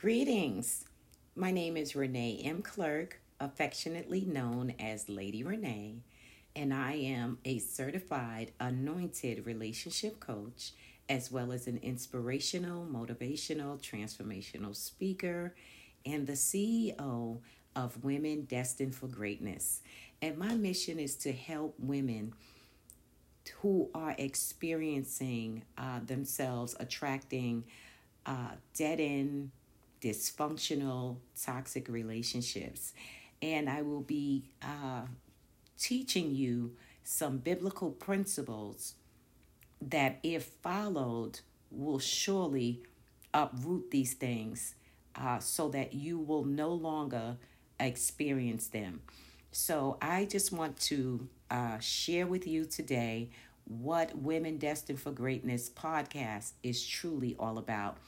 Greetings. My name is Renee M. Clerk, affectionately known as Lady Renee, and I am a certified anointed relationship coach as well as an inspirational, motivational, transformational speaker and the CEO of Women Destined for Greatness. And my mission is to help women who are experiencing uh, themselves attracting uh, dead end, dysfunctional, toxic relationships. And I will be uh, teaching you some biblical principles that, if followed, will surely uproot these things uh, so that you will no longer experience them. So, I just want to uh, share with you today what Women Destined for Greatness podcast is truly all about.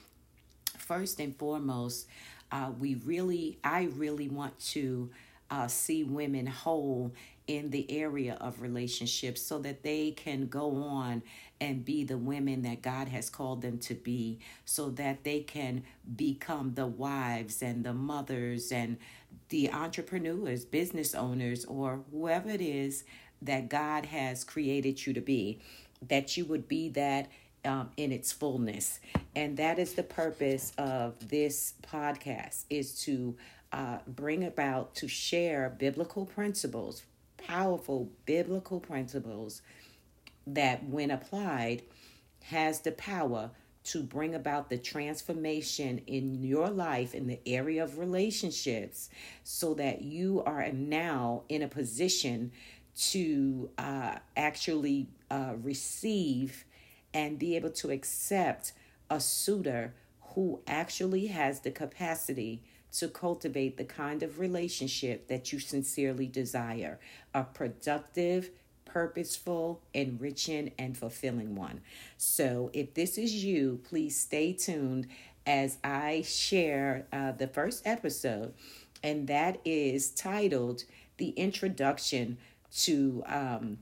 First and foremost, uh, we really, I really want to uh, see women whole in the area of relationships so that they can go on and be the women that God has called them to be, so that they can become the wives and the mothers and the entrepreneurs, business owners, or whoever it is that God has created you to be, that you would be that um, in its fullness. And that is the purpose of this podcast is to uh, bring about, to share biblical principles, powerful biblical principles that when applied has the power to bring about the transformation in your life in the area of relationships so that you are now in a position to uh, actually uh, receive and be able to accept a suitor who actually has the capacity to cultivate the kind of relationship that you sincerely desire a productive, purposeful, enriching, and fulfilling one. So, if this is you, please stay tuned as I share uh, the first episode, and that is titled The Introduction to um,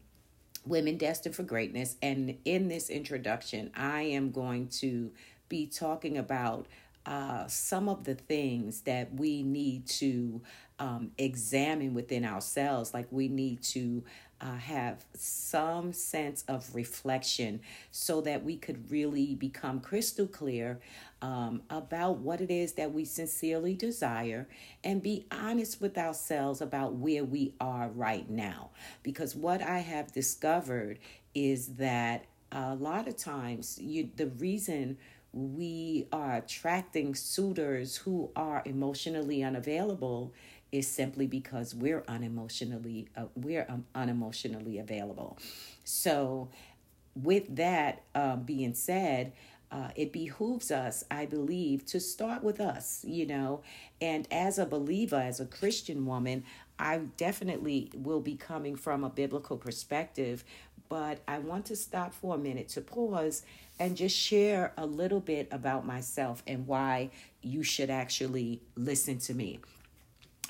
Women Destined for Greatness. And in this introduction, I am going to be talking about uh, some of the things that we need to um, examine within ourselves. Like we need to uh, have some sense of reflection so that we could really become crystal clear um, about what it is that we sincerely desire and be honest with ourselves about where we are right now. Because what I have discovered is that a lot of times you the reason we are attracting suitors who are emotionally unavailable is simply because we're unemotionally uh, we're um, unemotionally available. So, with that uh, being said, uh, it behooves us, I believe, to start with us, you know. And as a believer, as a Christian woman, I definitely will be coming from a biblical perspective, but I want to stop for a minute to pause and just share a little bit about myself and why you should actually listen to me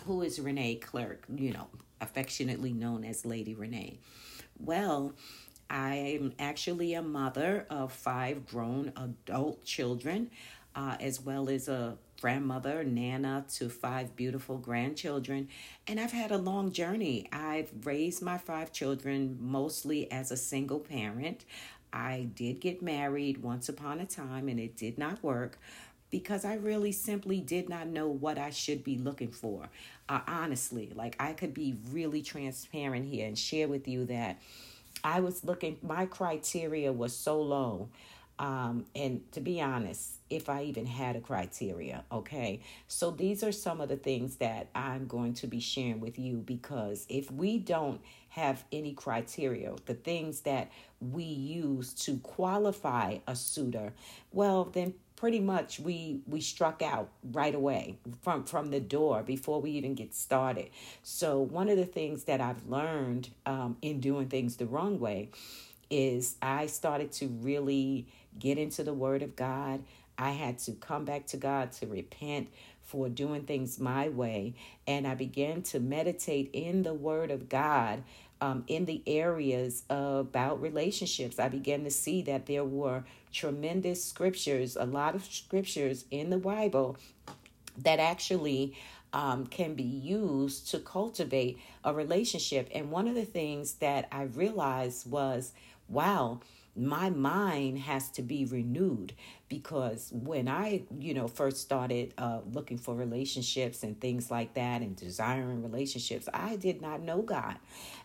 who is Renee Clerk, you know, affectionately known as Lady Renee? Well, I'm actually a mother of five grown adult children, uh, as well as a grandmother, Nana, to five beautiful grandchildren. And I've had a long journey. I've raised my five children mostly as a single parent. I did get married once upon a time and it did not work because I really simply did not know what I should be looking for. Uh, honestly, like I could be really transparent here and share with you that I was looking, my criteria was so low. Um, and to be honest, if I even had a criteria, okay? So these are some of the things that I'm going to be sharing with you because if we don't have any criteria, the things that we use to qualify a suitor, well, then pretty much we we struck out right away from from the door before we even get started. So one of the things that i've learned um, in doing things the wrong way is i started to really get into the word of god. I had to come back to god to repent for doing things my way and i began to meditate in the word of god um, in the areas about relationships. I began to see that there were tremendous scriptures, a lot of scriptures in the Bible that actually um, can be used to cultivate a relationship. And one of the things that I realized was wow, my mind has to be renewed because when I, you know, first started uh, looking for relationships and things like that and desiring relationships, I did not know God.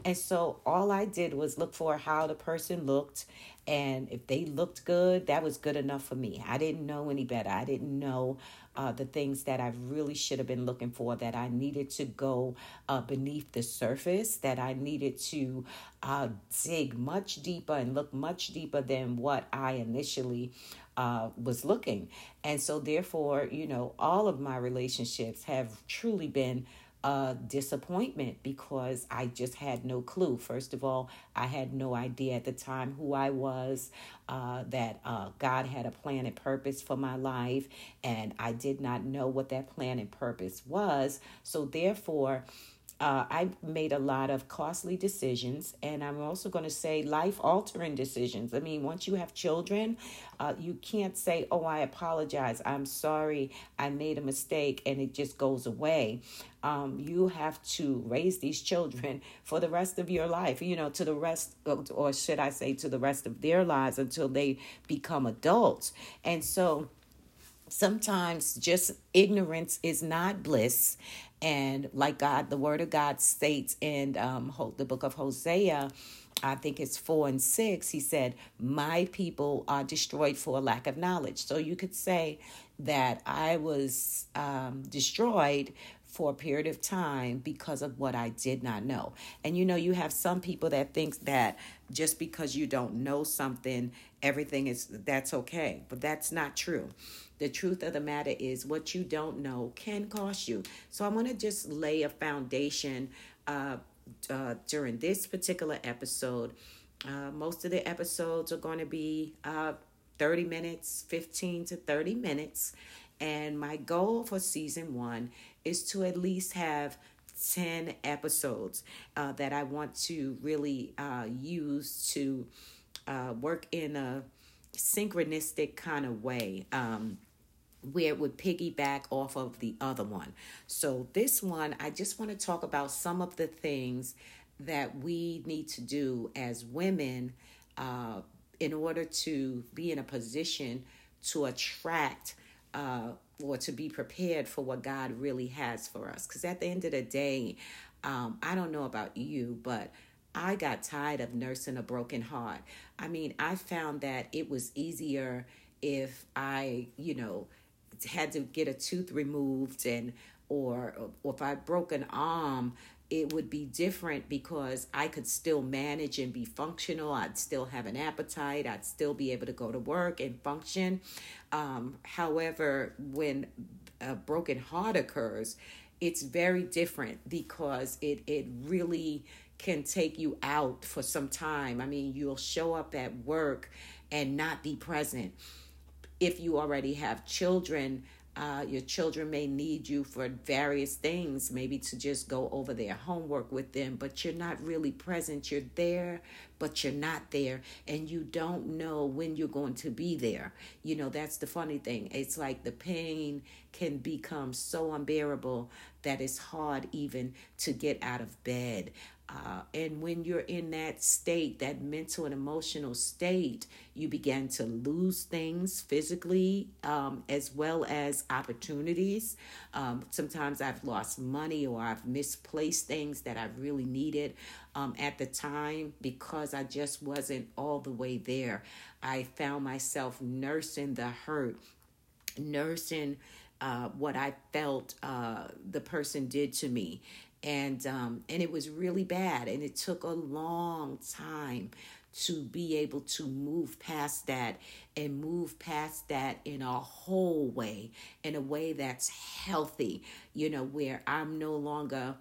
And so all I did was look for how the person looked. And if they looked good, that was good enough for me. I didn't know any better. I didn't know uh, the things that I really should have been looking for, that I needed to go uh, beneath the surface, that I needed to uh, dig much deeper and look much deeper than what I initially uh, was looking. And so, therefore, you know, all of my relationships have truly been a disappointment because I just had no clue. First of all, I had no idea at the time who I was, uh, that uh, God had a plan and purpose for my life, and I did not know what that plan and purpose was. So, therefore, uh, I made a lot of costly decisions, and I'm also going to say life altering decisions. I mean, once you have children, uh, you can't say, Oh, I apologize. I'm sorry. I made a mistake, and it just goes away. Um, you have to raise these children for the rest of your life, you know, to the rest, or should I say, to the rest of their lives until they become adults. And so, sometimes just ignorance is not bliss and like God, the word of God states in um, the book of Hosea, I think it's four and six, he said, My people are destroyed for a lack of knowledge. So you could say that I was um, destroyed for a period of time because of what I did not know. And you know, you have some people that think that just because you don't know something, everything is that's okay. But that's not true. The truth of the matter is, what you don't know can cost you. So, I want to just lay a foundation uh, uh, during this particular episode. Uh, most of the episodes are going to be uh, 30 minutes, 15 to 30 minutes. And my goal for season one is to at least have 10 episodes uh, that I want to really uh, use to uh, work in a synchronistic kind of way. Um, where it would piggyback off of the other one. So, this one, I just want to talk about some of the things that we need to do as women uh, in order to be in a position to attract uh, or to be prepared for what God really has for us. Because at the end of the day, um, I don't know about you, but I got tired of nursing a broken heart. I mean, I found that it was easier if I, you know, had to get a tooth removed and or or if I broke an arm, it would be different because I could still manage and be functional. I'd still have an appetite. I'd still be able to go to work and function. Um, however, when a broken heart occurs, it's very different because it it really can take you out for some time. I mean, you'll show up at work and not be present if you already have children, uh, your children may need you for various things, maybe to just go over their homework with them, but you're not really present. You're there, but you're not there, and you don't know when you're going to be there. You know, that's the funny thing. It's like the pain can become so unbearable that it's hard even to get out of bed. Uh, and when you're in that state, that mental and emotional state, you begin to lose things physically um, as well as opportunities. Um, sometimes I've lost money or I've misplaced things that I really needed um, at the time because I just wasn't all the way there. I found myself nursing the hurt, nursing. Uh, what I felt uh, the person did to me, and um, and it was really bad and it took a long time to be able to move past that and move past that in a whole way in a way that's healthy you know where i'm no longer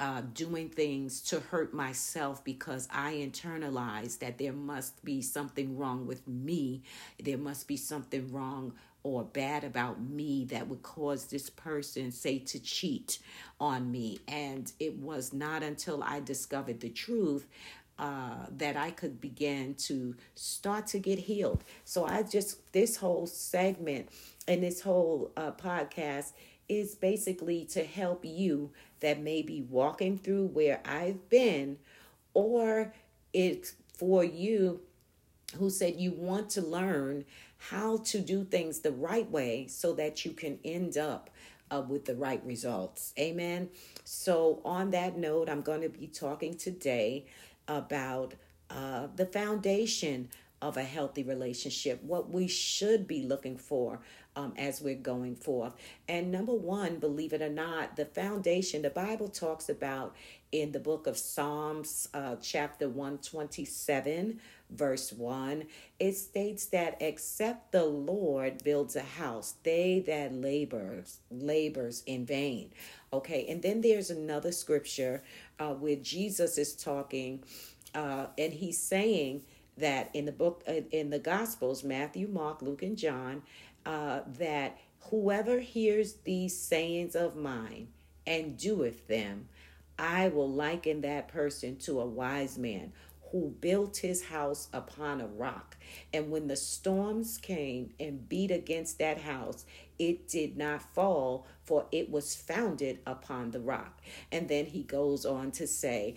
uh, doing things to hurt myself because I internalize that there must be something wrong with me. There must be something wrong or bad about me that would cause this person, say, to cheat on me. And it was not until I discovered the truth uh, that I could begin to start to get healed. So I just, this whole segment and this whole uh, podcast is basically to help you that may be walking through where I've been, or it's for you who said you want to learn how to do things the right way so that you can end up uh, with the right results. Amen. So, on that note, I'm going to be talking today about uh, the foundation of a healthy relationship, what we should be looking for um, as we're going forth. And number one, believe it or not, the foundation, the Bible talks about in the book of Psalms, uh, chapter 127, verse 1, it states that except the Lord builds a house, they that labors, labors in vain. Okay, and then there's another scripture uh, where Jesus is talking uh, and he's saying that in the book uh, in the gospels matthew mark luke and john uh, that whoever hears these sayings of mine and doeth them i will liken that person to a wise man who built his house upon a rock. And when the storms came and beat against that house, it did not fall, for it was founded upon the rock. And then he goes on to say,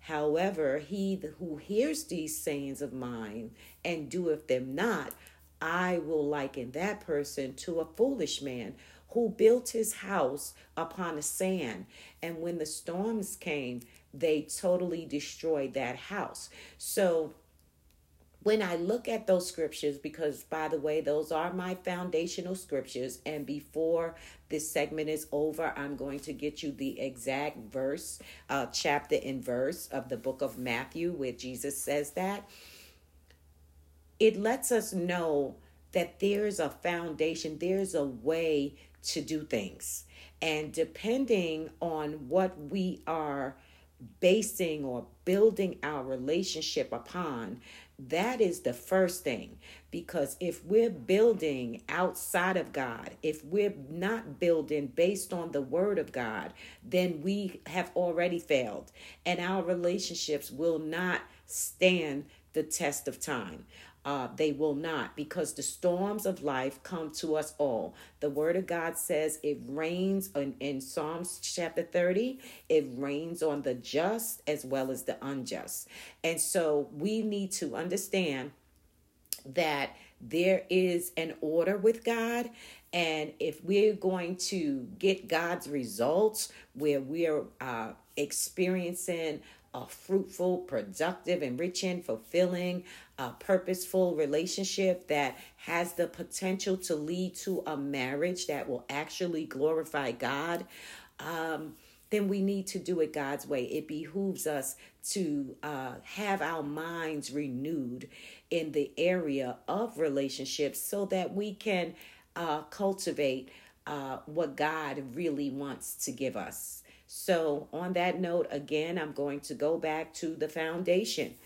However, he who hears these sayings of mine and doeth them not, I will liken that person to a foolish man who built his house upon the sand. And when the storms came, they totally destroyed that house. So when I look at those scriptures, because by the way, those are my foundational scriptures, and before this segment is over, I'm going to get you the exact verse, uh, chapter and verse of the book of Matthew, where Jesus says that. It lets us know that there's a foundation, there's a way to do things. And depending on what we are basing or building our relationship upon, that is the first thing. Because if we're building outside of God, if we're not building based on the Word of God, then we have already failed. And our relationships will not stand the test of time. Uh, they will not, because the storms of life come to us all. The Word of God says it rains in, in Psalms chapter 30, it rains on the just as well as the unjust. And so we need to understand that there is an order with God. And if we're going to get God's results where we're uh, experiencing a fruitful, productive, enriching, fulfilling, uh, purposeful relationship that has the potential to lead to a marriage that will actually glorify God, um, then we need to do it God's way. It behooves us to uh, have our minds renewed in the area of relationships so that we can uh, cultivate uh, what God really wants to give us. So, on that note, again, I'm going to go back to the foundation,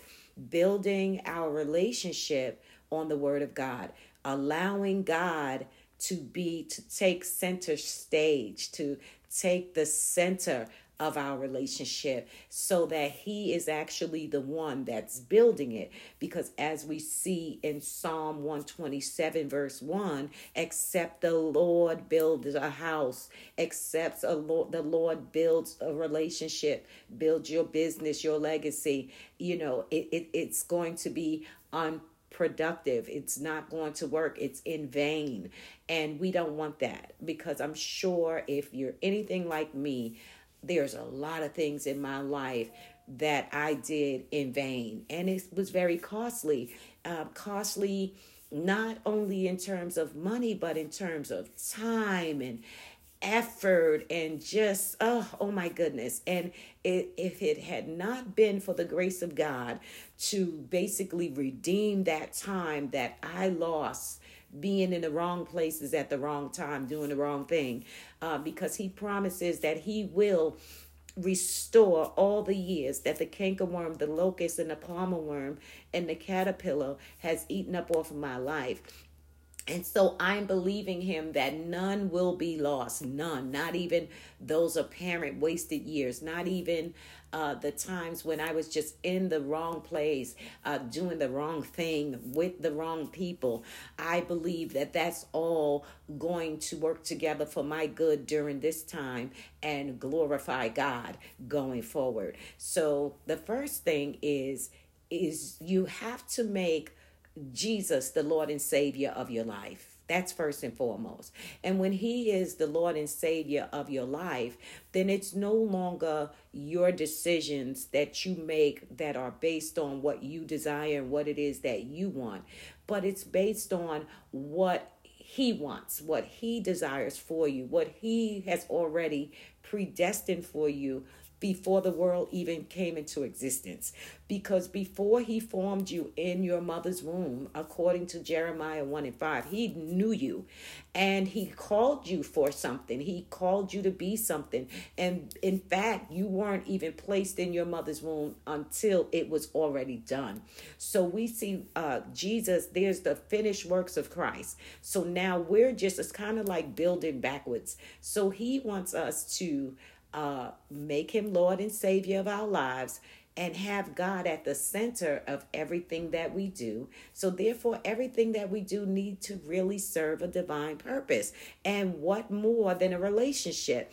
building our relationship on the Word of God, allowing God to be, to take center stage, to take the center of our relationship so that he is actually the one that's building it because as we see in Psalm 127 verse 1 except the Lord builds a house except a Lord the Lord builds a relationship builds your business your legacy you know it, it it's going to be unproductive. It's not going to work. It's in vain. And we don't want that because I'm sure if you're anything like me, there's a lot of things in my life that I did in vain, and it was very costly. Uh, costly not only in terms of money, but in terms of time and effort and just oh oh my goodness and it, if it had not been for the grace of god to basically redeem that time that i lost being in the wrong places at the wrong time, doing the wrong thing, uh, because he promises that he will restore all the years that the cankerworm, the locust, and the palmer worm and the caterpillar has eaten up off of my life. And so I'm believing him that none will be lost. None. Not even those apparent wasted years. Not even uh, the times when I was just in the wrong place, uh, doing the wrong thing with the wrong people. I believe that that's all going to work together for my good during this time and glorify God going forward. So the first thing is is you have to make Jesus the Lord and Savior of your life. That's first and foremost. And when He is the Lord and Savior of your life, then it's no longer your decisions that you make that are based on what you desire and what it is that you want, but it's based on what He wants, what He desires for you, what He has already predestined for you before the world even came into existence. Because before he formed you in your mother's womb, according to Jeremiah 1 and 5, he knew you and he called you for something. He called you to be something. And in fact, you weren't even placed in your mother's womb until it was already done. So we see uh, Jesus, there's the finished works of Christ. So now we're just, it's kind of like building backwards. So he wants us to uh, make him Lord and Savior of our lives and have God at the center of everything that we do. So therefore everything that we do need to really serve a divine purpose. And what more than a relationship?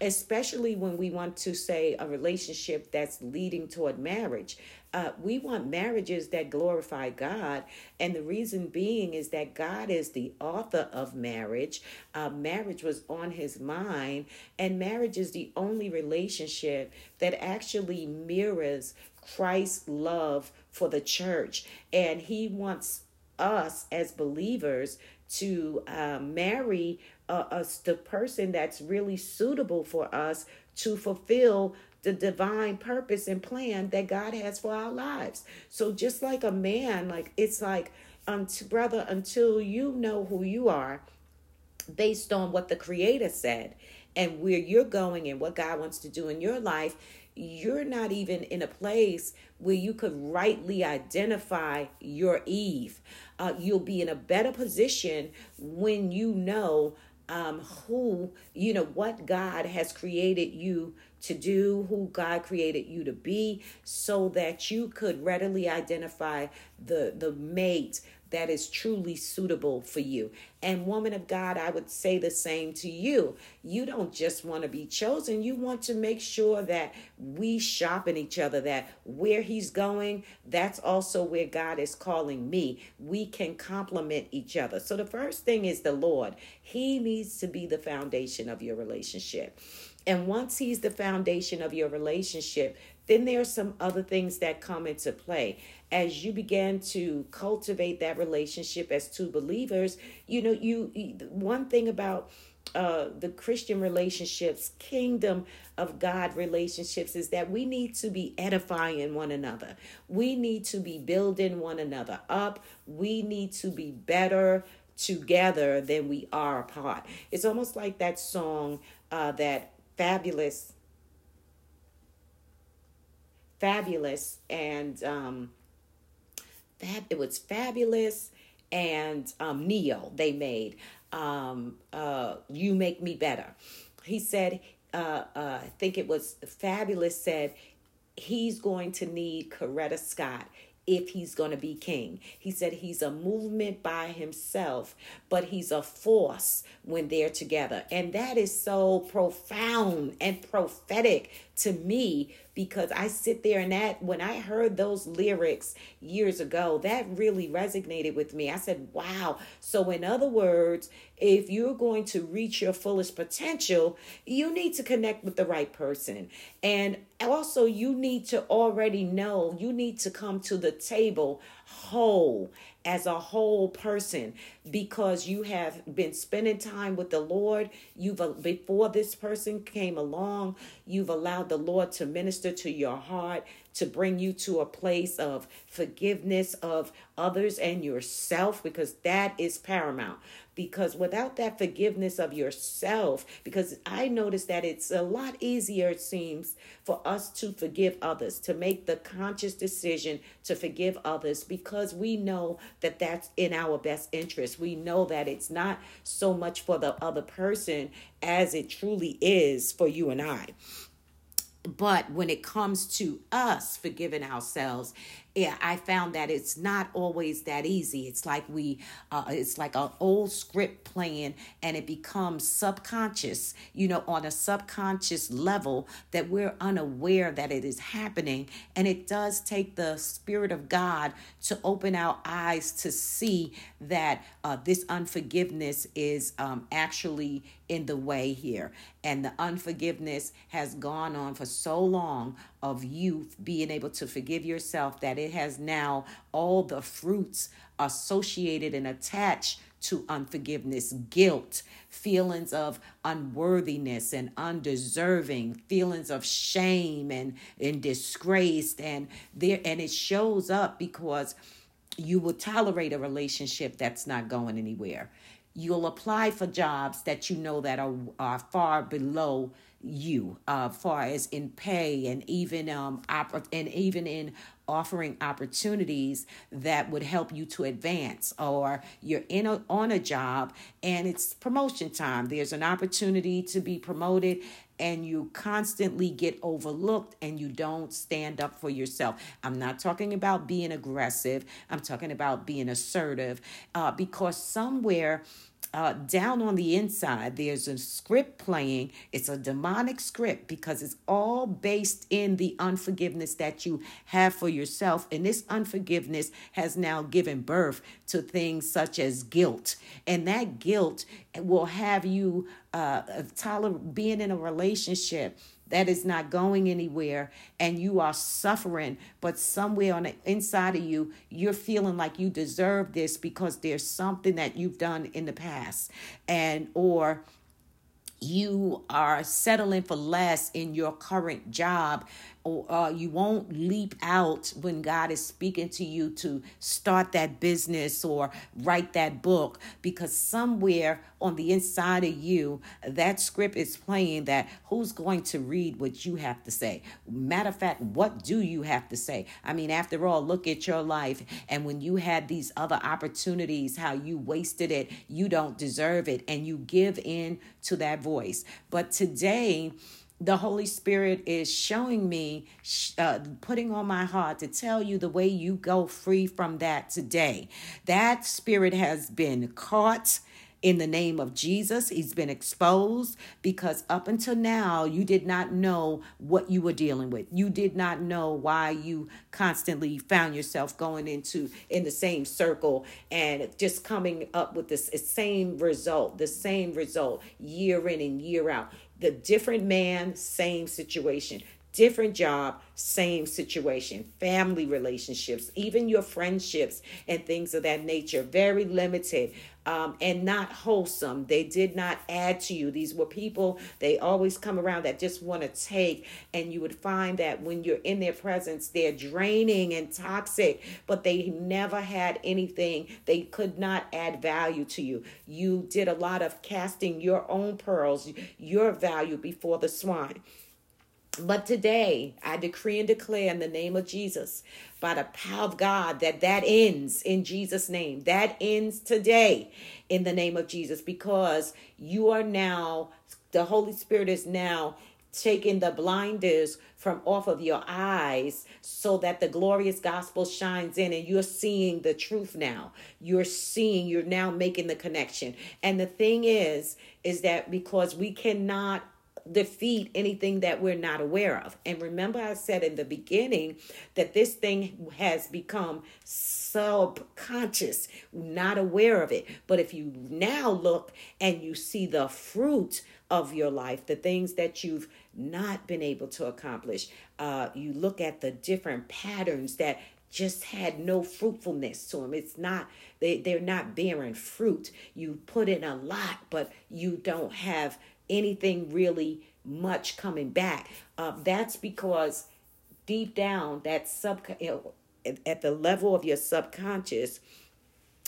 Especially when we want to say a relationship that's leading toward marriage. Uh, we want marriages that glorify God. And the reason being is that God is the author of marriage. Uh, marriage was on his mind. And marriage is the only relationship that actually mirrors Christ's love for the church. And he wants us as believers to uh, marry uh, us the person that's really suitable for us to fulfill the divine purpose and plan that God has for our lives. So just like a man, like it's like, um, brother, until you know who you are, based on what the Creator said and where you're going and what God wants to do in your life, you're not even in a place where you could rightly identify your Eve. Uh, you'll be in a better position when you know um, who, you know, what God has created you to do, who God created you to be, so that you could readily identify the, the mate that is truly suitable for you. And, woman of God, I would say the same to you. You don't just want to be chosen, you want to make sure that we sharpen each other, that where He's going, that's also where God is calling me. We can complement each other. So, the first thing is the Lord, He needs to be the foundation of your relationship. And once He's the foundation of your relationship, then there are some other things that come into play as you begin to cultivate that relationship as two believers you know you one thing about uh, the Christian relationships, kingdom of God relationships, is that we need to be edifying one another. We need to be building one another up. We need to be better together than we are apart. It's almost like that song uh, that Fabolous Fabolous and um fab it was Fabolous and um Ne-Yo they made um uh you make me better he said uh, uh i think it was Fabolous said he's going to need coretta scott if he's going to be king. He said he's a movement by himself, but he's a force when they're together. And that is so profound and prophetic to me because I sit there and that when I heard those lyrics years ago, that really resonated with me. I said, wow. So, in other words, if you're going to reach your fullest potential, you need to connect with the right person. And also, you need to already know, you need to come to the table whole as a whole person because you have been spending time with the Lord. You've uh, before this person came along, you've allowed the Lord to minister to your heart, to bring you to a place of forgiveness of others and yourself because that is paramount because without that forgiveness of yourself, because I notice that it's a lot easier, it seems, for us to forgive others, to make the conscious decision to forgive others because we know that that's in our best interest. We know that it's not so much for the other person as it truly is for you and I. But when it comes to us forgiving ourselves, yeah, I found that it's not always that easy. It's like we, uh, it's like an old script playing, and it becomes subconscious. You know, on a subconscious level that we're unaware that it is happening, and it does take the spirit of God to open our eyes to see that uh, this unforgiveness is um, actually in the way here, and the unforgiveness has gone on for so long of you being able to forgive yourself that it has now all the fruits associated and attached to unforgiveness, guilt, feelings of unworthiness and undeserving, feelings of shame and, and disgrace and there and it shows up because you will tolerate a relationship that's not going anywhere. You'll apply for jobs that you know that are, are far below you uh far as in pay and even um opp- and even in offering opportunities that would help you to advance or you're in a, on a job and it's promotion time there's an opportunity to be promoted and you constantly get overlooked and you don't stand up for yourself. I'm not talking about being aggressive, I'm talking about being assertive uh, because somewhere uh, down on the inside, there's a script playing. It's a demonic script because it's all based in the unforgiveness that you have for yourself. And this unforgiveness has now given birth to things such as guilt. And that guilt will have you uh, toler- being in a relationship that is not going anywhere and you are suffering but somewhere on the inside of you you're feeling like you deserve this because there's something that you've done in the past. And or you are settling for less in your current job uh, you won't leap out when God is speaking to you to start that business or write that book because somewhere on the inside of you, that script is playing that who's going to read what you have to say? Matter of fact, what do you have to say? I mean, after all, look at your life. And when you had these other opportunities, how you wasted it, you don't deserve it, and you give in to that voice. But today, the Holy Spirit is showing me, uh, putting on my heart to tell you the way you go free from that today. That spirit has been caught in the name of Jesus. He's been exposed because up until now, you did not know what you were dealing with. You did not know why you constantly found yourself going into in the same circle and just coming up with this same result, the same result year in and year out the different man, same situation. Different job, same situation. Family relationships, even your friendships and things of that nature, very limited um, and not wholesome. They did not add to you. These were people, they always come around that just want to take. And you would find that when you're in their presence, they're draining and toxic, but they never had anything. They could not add value to you. You did a lot of casting your own pearls, your value before the swine. But today, I decree and declare in the name of Jesus, by the power of God, that that ends in Jesus' name. That ends today in the name of Jesus because you are now, the Holy Spirit is now taking the blinders from off of your eyes so that the glorious gospel shines in and you're seeing the truth now you're seeing you're now making the connection and the thing is is that because we cannot defeat anything that we're not aware of. And remember, I said in the beginning that this thing has become subconscious, not aware of it. But if you now look and you see the fruit of your life, the things that you've not been able to accomplish, uh, you look at the different patterns that just had no fruitfulness to them. It's not they they're not bearing fruit. You put in a lot, but you don't have anything really much coming back. Uh, that's because deep down, that sub at the level of your subconscious,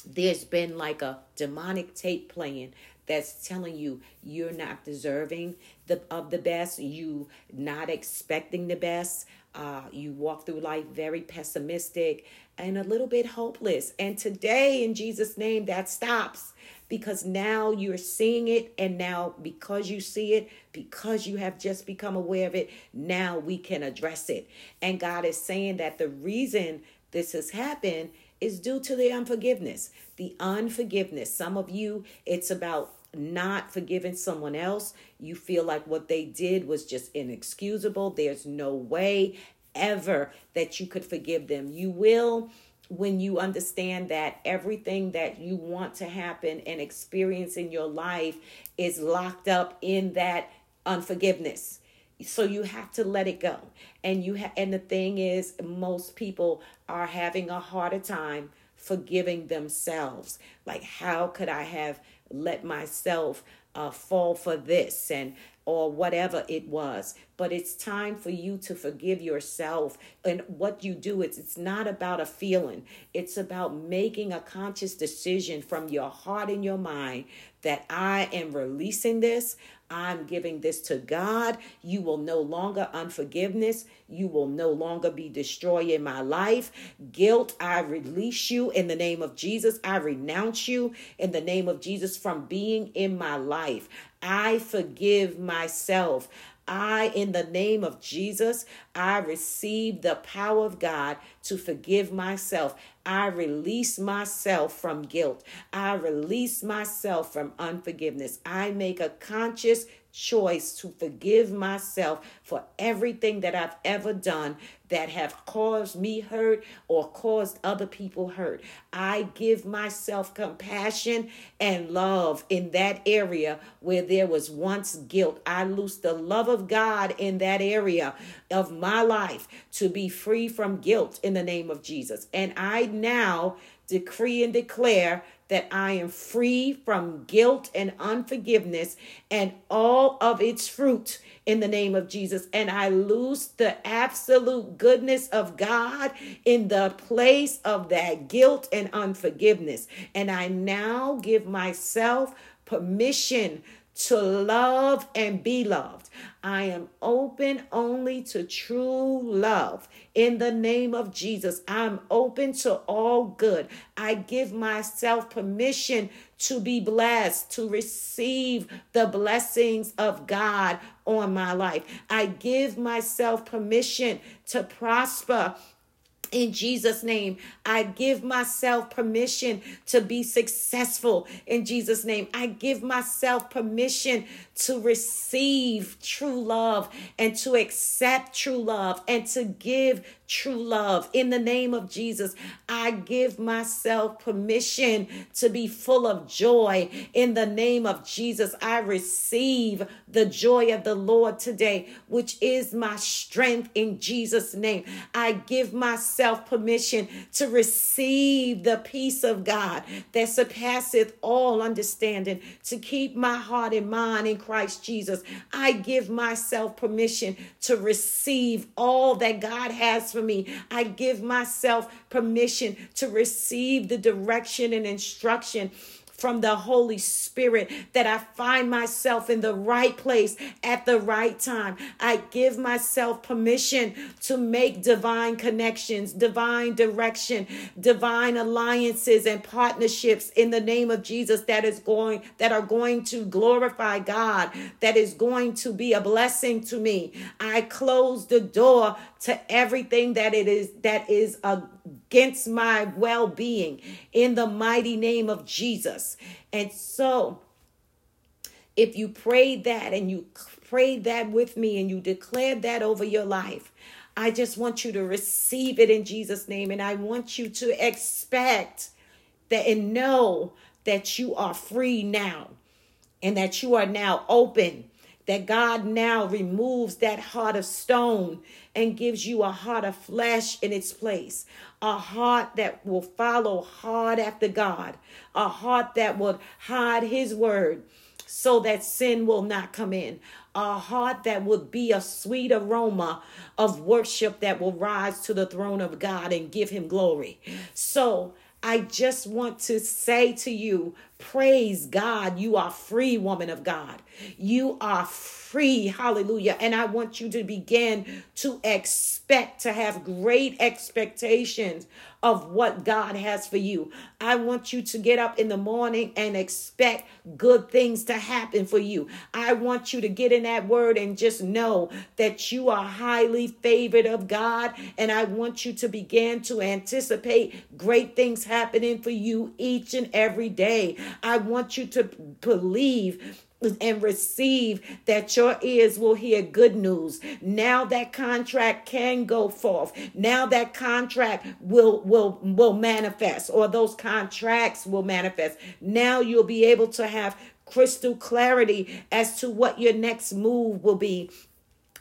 there's been like a demonic tape playing that's telling you you're not deserving the of the best you not expecting the best uh, you walk through life very pessimistic and a little bit hopeless and today in jesus name that stops because now you're seeing it and now because you see it because you have just become aware of it now we can address it and god is saying that the reason this has happened is due to the unforgiveness. The unforgiveness. Some of you, it's about not forgiving someone else. You feel like what they did was just inexcusable. There's no way ever that you could forgive them. You will when you understand that everything that you want to happen and experience in your life is locked up in that unforgiveness. So you have to let it go. And you ha- and the thing is most people are having a harder time forgiving themselves. Like how could i have let myself uh, fall for this? And or whatever it was but it's time for you to forgive yourself. And what you do it's it's not about a feeling. It's about making a conscious decision from your heart and your mind that I am releasing this I'm giving this to God. You will no longer unforgiveness. You will no longer be destroying my life. Guilt, I release you in the name of Jesus. I renounce you in the name of Jesus from being in my life. I forgive myself. I, in the name of Jesus, I receive the power of God to forgive myself. I release myself from guilt. I release myself from unforgiveness. I make a conscious choice to forgive myself for everything that I've ever done that have caused me hurt or caused other people hurt. I give myself compassion and love in that area where there was once guilt. I loose the love of God in that area of my life to be free from guilt in the name of Jesus. And I now decree and declare that I am free from guilt and unforgiveness and all of its fruit in the name of Jesus. And I lose the absolute goodness of God in the place of that guilt and unforgiveness. And I now give myself permission to love and be loved. I am open only to true love. In the name of Jesus, I'm open to all good. I give myself permission to be blessed, to receive the blessings of God on my life. I give myself permission to prosper in Jesus' name, I give myself permission to be successful. In Jesus' name, I give myself permission to receive true love and to accept true love and to give true love. In the name of Jesus, I give myself permission to be full of joy. In the name of Jesus, I receive the joy of the Lord today, which is my strength in Jesus' name. I give myself permission to receive the peace of God that surpasseth all understanding, to keep my heart and mind in Christ Jesus. I give myself permission to receive all that God has for me. I give myself permission to receive the direction and instruction from the Holy Spirit that I find myself in the right place at the right time. I give myself permission to make divine connections, divine direction, divine alliances and partnerships in the name of Jesus that is going that are going to glorify God, that is going to be a blessing to me. I close the door to everything that it is that is against my well-being in the mighty name of Jesus. And so if you prayed that and you prayed that with me and you declared that over your life, I just want you to receive it in Jesus name and I want you to expect that and know that you are free now and that you are now open that God now removes that heart of stone and gives you a heart of flesh in its place, a heart that will follow hard after God, a heart that will hide His word so that sin will not come in, a heart that would be a sweet aroma of worship that will rise to the throne of God and give Him glory. So, I just want to say to you, praise God. You are free, woman of God. You are free. Hallelujah. And I want you to begin to expect, to have great expectations of what God has for you. I want you to get up in the morning and expect good things to happen for you. I want you to get in that word and just know that you are highly favored of God. And I want you to begin to anticipate great things happening for you each and every day. I want you to believe and receive that your ears will hear good news. Now that contract can go forth. Now that contract will will will manifest or those contracts will manifest. Now you'll be able to have crystal clarity as to what your next move will be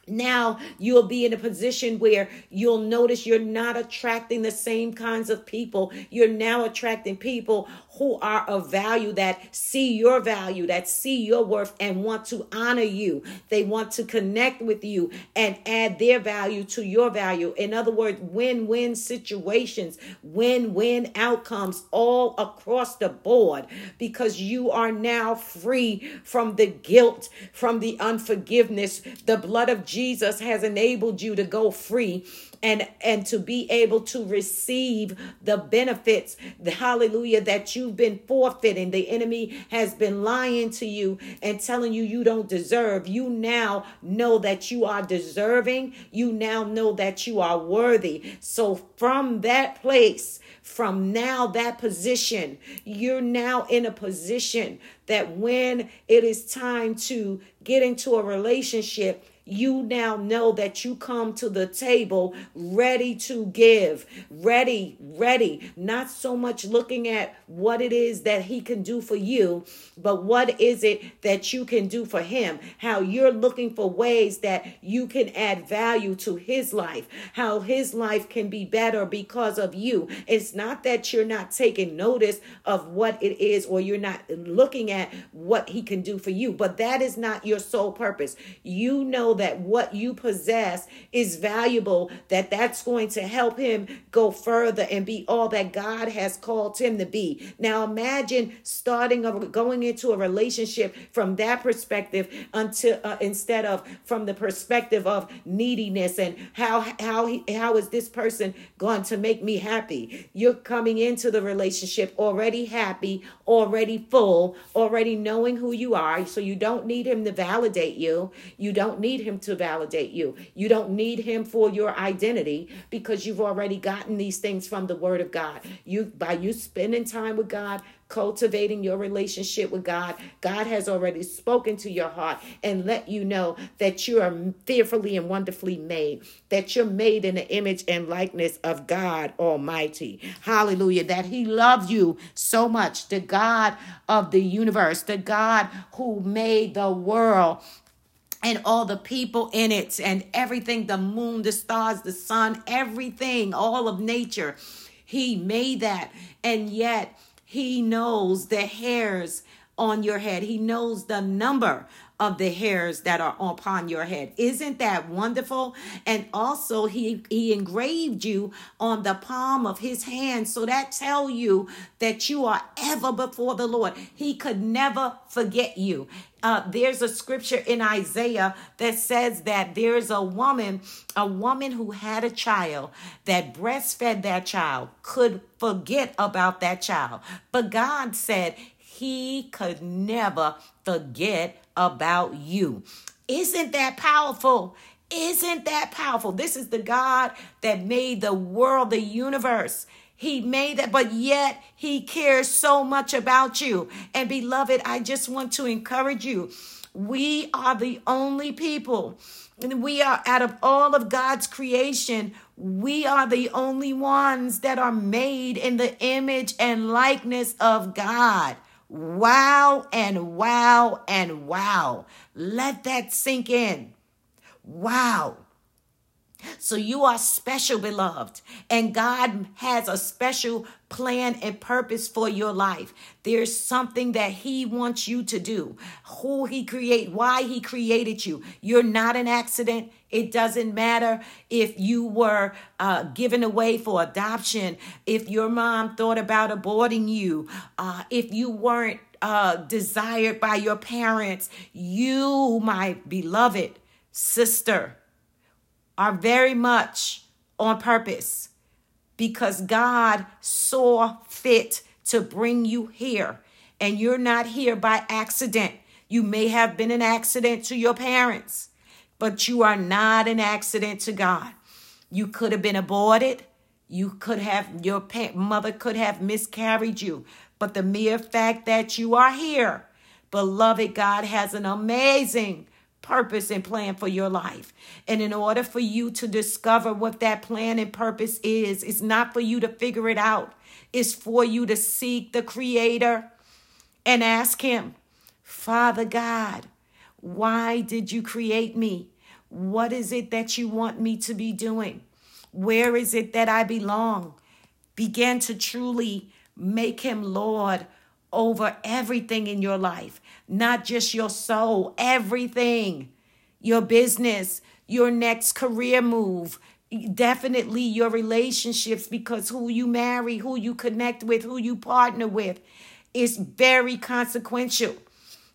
now you'll be in a position where you'll notice you're not attracting the same kinds of people. You're now attracting people who are of value, that see your value, that see your worth, and want to honor you. They want to connect with you and add their value to your value. In other words, win win situations, win win outcomes all across the board because you are now free from the guilt, from the unforgiveness. The blood of Jesus has enabled you to go free and and to be able to receive the benefits the hallelujah that you've been forfeiting. The enemy has been lying to you and telling you you don't deserve. You now know that you are deserving. You now know that you are worthy. So from that place from now that position you're now in a position that when it is time to get into a relationship you now know that you come to the table ready to give, ready, ready, not so much looking at what it is that he can do for you, but what is it that you can do for him, how you're looking for ways that you can add value to his life, how his life can be better because of you. It's not that you're not taking notice of what it is or you're not looking at what he can do for you, but that is not your sole purpose. You know that what you possess is valuable, that that's going to help him go further and be all that God has called him to be. Now imagine starting a, going into a relationship from that perspective until uh, instead of from the perspective of neediness and how how he, how is this person going to make me happy? You're coming into the relationship already happy, already full, already knowing who you are, so you don't need him to validate you. You don't need him to validate you. You don't need him for your identity because you've already gotten these things from the word of God. You by you spending time with God, cultivating your relationship with God, God has already spoken to your heart and let you know that you are fearfully and wonderfully made, that you're made in the image and likeness of God Almighty. Hallelujah. That He loves you so much, the God of the universe, the God who made the world and all the people in it and everything the moon, the stars, the sun, everything, all of nature. He made that. And yet, He knows the hairs on your head, He knows the number of the hairs that are upon your head. Isn't that wonderful? And also he he engraved you on the palm of his hand so that tell you that you are ever before the Lord. He could never forget you. Uh, there's a scripture in Isaiah that says that there's a woman, a woman who had a child that breastfed that child could forget about that child. But God said he could never forget about you. Isn't that powerful? Isn't that powerful? This is the God that made the world, the universe. He made that, but yet he cares so much about you. And beloved, I just want to encourage you. We are the only people, and we are out of all of God's creation, we are the only ones that are made in the image and likeness of God. Wow and wow and wow. Let that sink in. Wow. So you are special, beloved, and God has a special plan and purpose for your life. There's something that he wants you to do. Who he create, why he created you. You're not an accident. It doesn't matter if you were uh, given away for adoption, if your mom thought about aborting you, uh, if you weren't uh, desired by your parents. You, my beloved sister, are very much on purpose because God saw fit to bring you here. And you're not here by accident. You may have been an accident to your parents, but you are not an accident to God. You could have been aborted. You could have, your mother could have miscarried you. But the mere fact that you are here, beloved, God has an amazing purpose and plan for your life. And in order for you to discover what that plan and purpose is, it's not for you to figure it out, it's for you to seek the Creator and ask Him, Father God, why did you create me? What is it that you want me to be doing? Where is it that I belong? Begin to truly make Him Lord over everything in your life, not just your soul, everything, your business, your next career move, definitely your relationships, because who you marry, who you connect with, who you partner with is very consequential.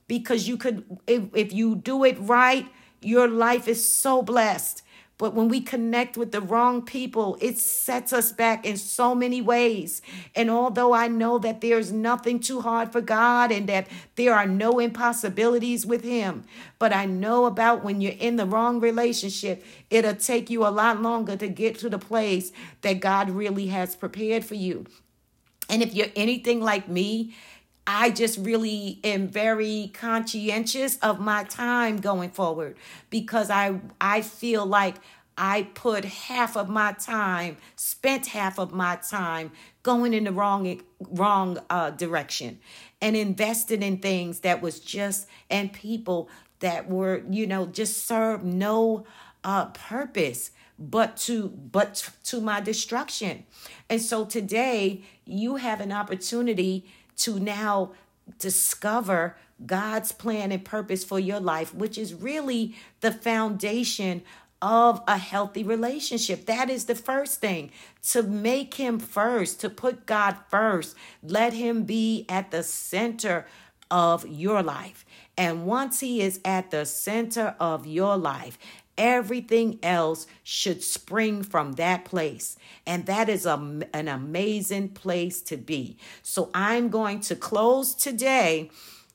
Because you could, if, if you do it right, your life is so blessed. But when we connect with the wrong people, it sets us back in so many ways. And although I know that there's nothing too hard for God and that there are no impossibilities with Him, but I know about when you're in the wrong relationship, it'll take you a lot longer to get to the place that God really has prepared for you. And if you're anything like me, I just really am very conscientious of my time going forward because I I feel like I put half of my time, spent half of my time going in the wrong wrong uh, direction, and invested in things that was just and people that were you know just serve no uh, purpose but to but to my destruction. And so today you have an opportunity to now discover God's plan and purpose for your life, which is really the foundation of a healthy relationship. That is the first thing to make Him first, to put God first. Let Him be at the center of your life. And once He is at the center of your life, Everything else should spring from that place. And that is a, an amazing place to be. So I'm going to close today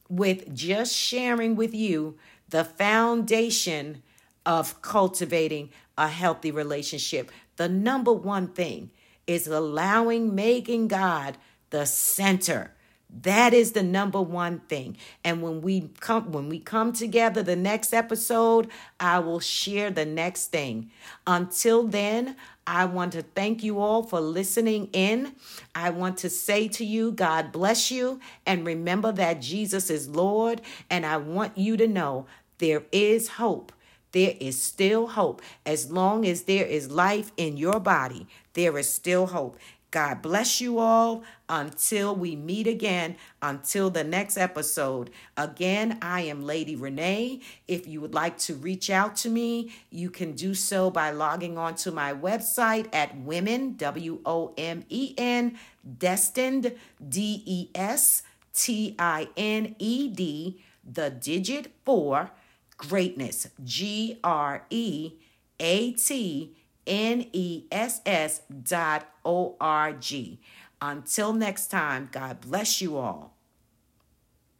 with just sharing with you the foundation of cultivating a healthy relationship. The number one thing is allowing, making God the center that is the number one thing. And when we come when we come together the next episode, I will share the next thing. Until then, I want to thank you all for listening in. I want to say to you, God bless you and remember that Jesus is Lord and I want you to know there is hope. There is still hope. As long as there is life in your body, there is still hope. God bless you all until we meet again, until the next episode. Again, I am Lady Renee. If you would like to reach out to me, you can do so by logging on to my website at women, W O M E N, destined, D E S T I N E D, the digit four, greatness, G R E A T N-E-S-S dot O-R-G. Until next time, God bless you all.